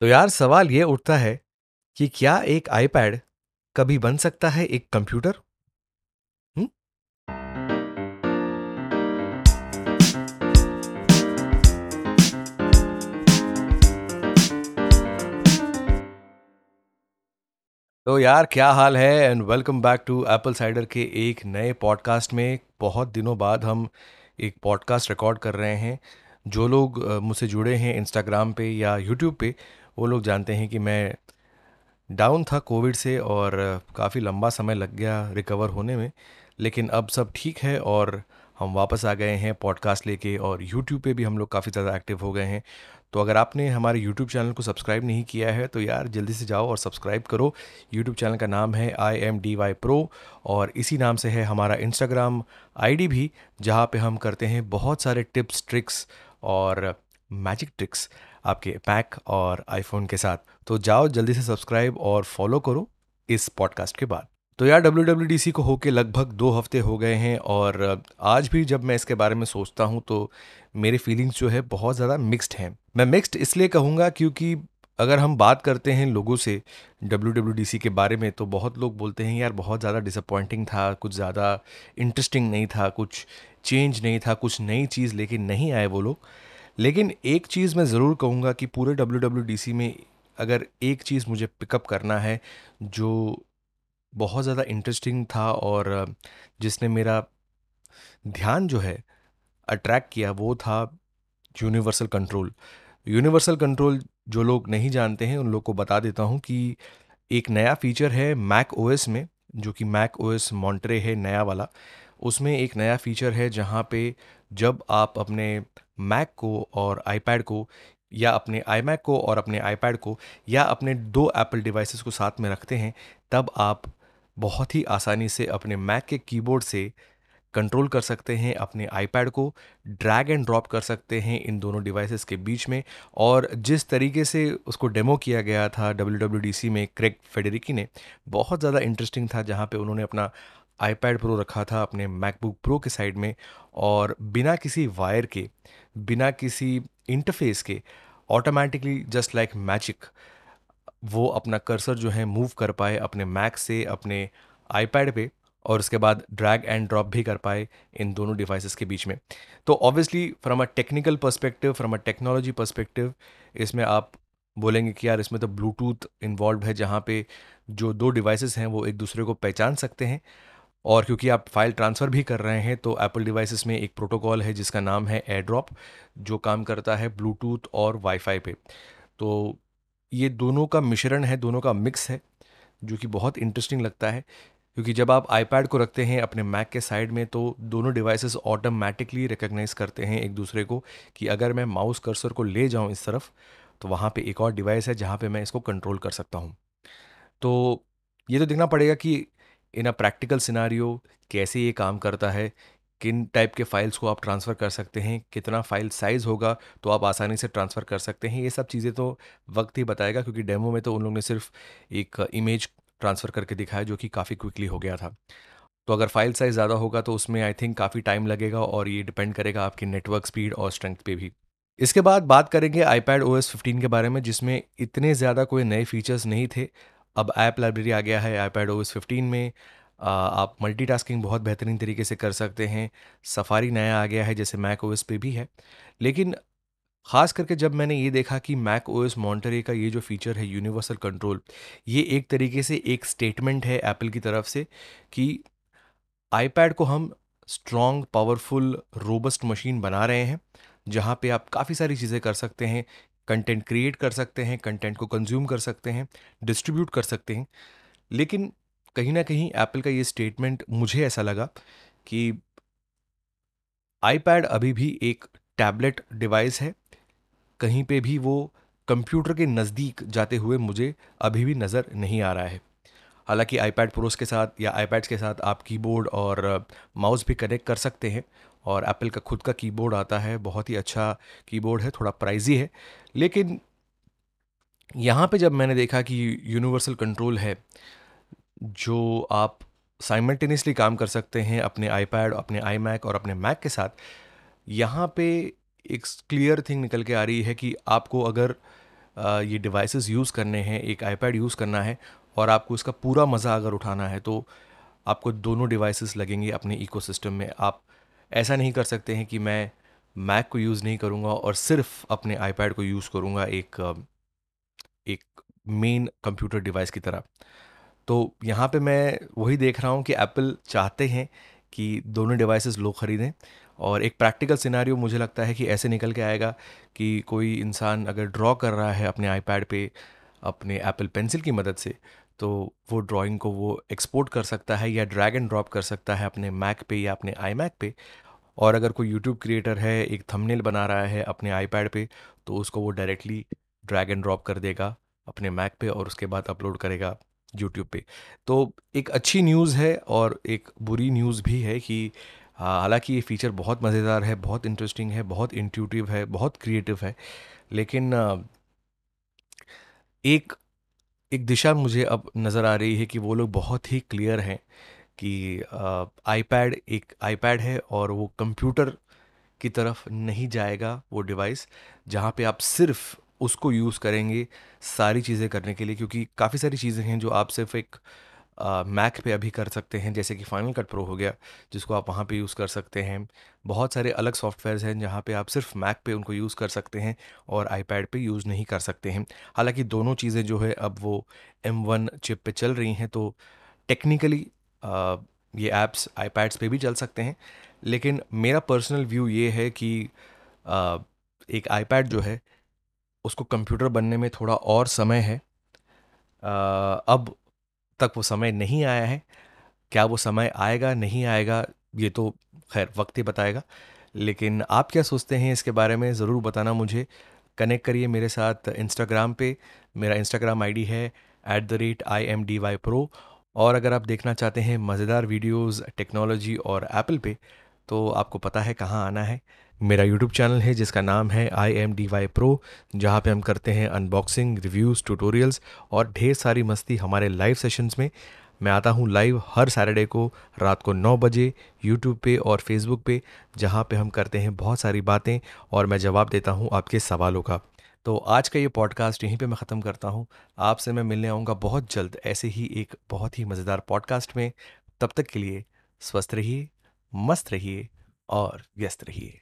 तो यार सवाल ये उठता है कि क्या एक आईपैड कभी बन सकता है एक कंप्यूटर तो यार क्या हाल है and welcome back to Apple Cider के एक नए पॉडकास्ट में। बहुत दिनों बाद हम एक पॉडकास्ट रिकॉर्ड कर रहे हैं। जो लोग मुझसे जुड़े हैं इंस्टाग्राम पे या यूट्यूब पे वो लोग जानते हैं कि मैं डाउन था कोविड से और काफ़ी लंबा समय लग गया रिकवर होने में, लेकिन अब सब ठीक है और हम वापस आ गए हैं पॉडकास्ट लेके और यूट्यूब पे भी हम लोग काफ़ी ज़्यादा एक्टिव हो गए हैं। तो अगर आपने हमारे यूट्यूब चैनल को सब्सक्राइब नहीं किया है तो यार जल्दी से जाओ और सब्सक्राइब करो। यूट्यूब चैनल का नाम है I M D Y pro और इसी नाम से है हमारा इंस्टाग्राम आईडी भी, जहाँ पे हम करते हैं बहुत सारे टिप्स ट्रिक्स और मैजिक ट्रिक्स आपके पैक और आईफोन के साथ। तो जाओ, जल्दी से सब्सक्राइब और फॉलो करो इस पॉडकास्ट के बाद। तो यार डब्ल्यू डब्ल्यू डी सी को होके लगभग दो हफ़्ते हो गए हैं और आज भी जब मैं इसके बारे में सोचता हूँ तो मेरे फीलिंग्स जो है बहुत ज़्यादा मिक्स्ड हैं। मैं मिक्स्ड इसलिए कहूँगा क्योंकि अगर हम बात करते हैं लोगों से डब्ल्यू डब्ल्यू डी सी के बारे में तो बहुत लोग बोलते हैं, यार, बहुत ज़्यादा डिसअपॉइंटिंग था, कुछ ज़्यादा इंटरेस्टिंग नहीं था, कुछ चेंज नहीं था, कुछ नई चीज़ लेके नहीं आए वो लोग। लेकिन एक चीज़ मैं ज़रूर कहूँगा कि पूरे डब्ल्यू डब्ल्यू डी सी में अगर एक चीज़ मुझे पिकअप करना है, जो बहुत ज़्यादा इंटरेस्टिंग था और, जिसने मेरा ध्यान जो है अट्रैक्ट किया, वो था यूनिवर्सल कंट्रोल यूनिवर्सल कंट्रोल जो लोग नहीं जानते हैं, उन लोग को बता देता हूँ कि एक नया फीचर है मैक ओएस में, जो कि मैक ओएस मॉन्ट्रे है नया वाला। उसमें एक नया फीचर है जहाँ पे जब आप अपने मैक को और आईपैड को या अपने आईमैक को और अपने आईपैड को या अपने दो एप्पल डिवाइसेस को साथ में रखते हैं, तब आप बहुत ही आसानी से अपने मैक के कीबोर्ड से कंट्रोल कर सकते हैं, अपने आईपैड को ड्रैग एंड ड्रॉप कर सकते हैं इन दोनों डिवाइसेस के बीच में। और जिस तरीके से उसको डेमो किया गया था WWDC में क्रेग फेडरिकी ने, बहुत ज़्यादा इंटरेस्टिंग था, जहाँ पे उन्होंने अपना आईपैड प्रो रखा था अपने मैकबुक प्रो के साइड में और बिना किसी वायर के, बिना किसी इंटरफेस के ऑटोमेटिकली जस्ट लाइक मैजिक वो अपना कर्सर जो है मूव कर पाए अपने मैक से, अपने आईपैड पे और उसके बाद ड्रैग एंड ड्रॉप भी कर पाए इन दोनों डिवाइसेस के बीच में। तो obviously from a technical perspective from a technology perspective इसमें आप बोलेंगे कि यार इसमें तो ब्लूटूथ इन्वॉल्व है जहाँ पे जो दो डिवाइसेस हैं वो एक दूसरे को पहचान सकते हैं। और क्योंकि आप फ़ाइल ट्रांसफ़र भी कर रहे हैं तो एप्पल डिवाइसेस में एक प्रोटोकॉल है जिसका नाम है एयर ड्रॉप जो काम करता है ब्लूटूथ और वाईफाई पे। तो ये दोनों का मिश्रण है, दोनों का मिक्स है, जो कि बहुत इंटरेस्टिंग लगता है, क्योंकि जब आप आईपैड को रखते हैं अपने मैक के साइड में तो दोनों डिवाइसेस ऑटोमेटिकली रिकग्नाइज करते हैं एक दूसरे को कि अगर मैं माउस कर्सर को ले जाऊँ इस तरफ़ तो वहाँ पे एक और डिवाइस है जहाँ पे मैं इसको कंट्रोल कर सकता हूँ। तो ये तो देखना पड़ेगा कि इन अ प्रैक्टिकल सिनारियो कैसे ये काम करता है, किन टाइप के फाइल्स को आप ट्रांसफ़र कर सकते हैं, कितना फ़ाइल साइज़ होगा तो आप आसानी से ट्रांसफ़र कर सकते हैं, ये सब चीज़ें तो वक्त ही बताएगा क्योंकि डेमो में तो उन लोगों ने सिर्फ़ एक इमेज ट्रांसफ़र करके दिखाया जो कि काफ़ी क्विकली हो गया था। तो अगर फ़ाइल साइज़ ज़्यादा होगा तो उसमें आई थिंक काफ़ी टाइम लगेगा और ये डिपेंड करेगा आपकी नेटवर्क स्पीड और स्ट्रेंथ पे भी। इसके बाद बात करेंगे आईपैड ओ एस फिफ्टीन के बारे में जिसमें इतने ज़्यादा कोई नए फीचर्स नहीं थे। अब ऐप लाइब्रेरी आ गया है आईपैड ओ एस फिफ्टीन में। आ, आप मल्टीटास्किंग बहुत बेहतरीन तरीके से कर सकते हैं। सफारी नया आ गया है जैसे मैक ओएस पे भी है। लेकिन ख़ास करके जब मैंने ये देखा कि मैक ओएस मॉन्टरे का ये जो फीचर है यूनिवर्सल कंट्रोल ये एक तरीके से एक स्टेटमेंट है एप्पल की तरफ़ से कि आईपैड को हम स्ट्रॉन्ग पावरफुल रोबस्ट मशीन बना रहे हैं जहाँ पे आप काफ़ी सारी चीज़ें कर सकते हैं। कंटेंट क्रिएट कर सकते हैं कंटेंट को कंज्यूम कर सकते हैं डिस्ट्रीब्यूट कर सकते हैं। लेकिन कहीं ना कहीं एप्पल का ये स्टेटमेंट मुझे ऐसा लगा कि आईपैड अभी भी एक टैबलेट डिवाइस है। कहीं पे भी वो कंप्यूटर के नज़दीक जाते हुए मुझे अभी भी नज़र नहीं आ रहा है। हालाँकि आईपैड प्रोस के साथ या आईपैड्स के साथ आप कीबोर्ड और माउस भी कनेक्ट कर सकते हैं। और एप्पल का खुद का कीबोर्ड आता है, बहुत ही अच्छा कीबोर्ड है, थोड़ा प्राइजी है। लेकिन यहाँ पे जब मैंने देखा कि यूनिवर्सल कंट्रोल है, जो आप साइमल्टेनियसली काम कर सकते हैं अपने आईपैड अपने आई मैक और अपने मैक के साथ, यहाँ पे एक क्लियर थिंग निकल के आ रही है कि आपको अगर ये डिवाइसेस यूज़ करने हैं, एक आईपैड यूज़ करना है और आपको इसका पूरा मज़ा अगर उठाना है तो आपको दोनों डिवाइसेस लगेंगे अपने इकोसिस्टम में। आप ऐसा नहीं कर सकते हैं कि मैं मैक को यूज़ नहीं करूँगा और सिर्फ़ अपने आईपैड को यूज़ करूँगा एक एक मेन कंप्यूटर डिवाइस की तरह। तो यहाँ पे मैं वही देख रहा हूँ कि एप्पल चाहते हैं कि दोनों डिवाइसेस लोग ख़रीदें और एक प्रैक्टिकल सिनारियो मुझे लगता है कि ऐसे निकल के आएगा कि कोई इंसान अगर ड्रॉ कर रहा है अपने आईपैड पे अपने एप्पल पेंसिल की मदद से तो वो ड्राइंग को वो एक्सपोर्ट कर सकता है या ड्रैग एंड ड्रॉप कर सकता है अपने मैक पे या अपने आई मैक पे। और अगर कोई यूट्यूब क्रिएटर है, एक थंबनेल बना रहा है अपने आईपैड पे तो उसको वो डायरेक्टली ड्रैग एंड ड्रॉप कर देगा अपने मैक पे और उसके बाद अपलोड करेगा यूट्यूब पे। तो एक अच्छी न्यूज़ है और एक बुरी न्यूज़ भी है कि हालाँकि ये फ़ीचर बहुत मज़ेदार है, बहुत इंटरेस्टिंग है, बहुत इंट्यूटिव है, बहुत क्रिएटिव है, लेकिन एक एक दिशा मुझे अब नज़र आ रही है कि वो लोग बहुत ही क्लियर हैं कि आईपैड एक आईपैड है और वो कंप्यूटर की तरफ़ नहीं जाएगा वो डिवाइस जहाँ पे आप सिर्फ़ उसको यूज़ करेंगे सारी चीज़ें करने के लिए, क्योंकि काफ़ी सारी चीज़ें हैं जो आप सिर्फ़ एक मैक पे अभी कर सकते हैं जैसे कि फाइनल कट प्रो हो गया जिसको आप वहाँ पे यूज़ कर सकते हैं। बहुत सारे अलग सॉफ्टवेयर्स हैं जहाँ पे आप सिर्फ़ मैक पे उनको यूज़ कर सकते हैं और आईपैड पे यूज़ नहीं कर सकते हैं। हालाँकि दोनों चीज़ें जो है अब वो एम वन चिप पे चल रही हैं तो टेक्निकली ये ऐप्स आईपैड्स पे भी चल सकते हैं। लेकिन मेरा पर्सनल व्यू ये है कि आ, एक आईपैड जो है उसको कंप्यूटर बनने में थोड़ा और समय है। आ, अब तक वो समय नहीं आया है। क्या वो समय आएगा, नहीं आएगा, ये तो खैर वक्त ही बताएगा। लेकिन आप क्या सोचते हैं इसके बारे में, ज़रूर बताना मुझे। कनेक्ट करिए मेरे साथ इंस्टाग्राम पे। मेरा इंस्टाग्राम आईडी है at the rate I M D Y pro और अगर आप देखना चाहते हैं मज़ेदार वीडियोस टेक्नोलॉजी और एप्पल पे तो आपको पता है कहाँ आना है। मेरा यूट्यूब चैनल है, जिसका नाम है I M D Y pro जहाँ पर हम करते हैं अनबॉक्सिंग रिव्यूज़ ट्यूटोरियल्स और ढेर सारी मस्ती हमारे लाइव सेशंस में। मैं आता हूँ लाइव हर सैटरडे को रात को नौ बजे यूट्यूब पे और फेसबुक पे, जहाँ पे हम करते हैं बहुत सारी बातें और मैं जवाब देता हूँ आपके सवालों का। तो आज का ये पॉडकास्ट यहीं पे मैं ख़त्म करता हूँ। आपसे मैं मिलने आऊँगा बहुत जल्द, ऐसे ही एक बहुत ही मज़ेदार पॉडकास्ट में। तब तक के लिए स्वस्थ रहिए, मस्त रहिए और व्यस्त रहिए।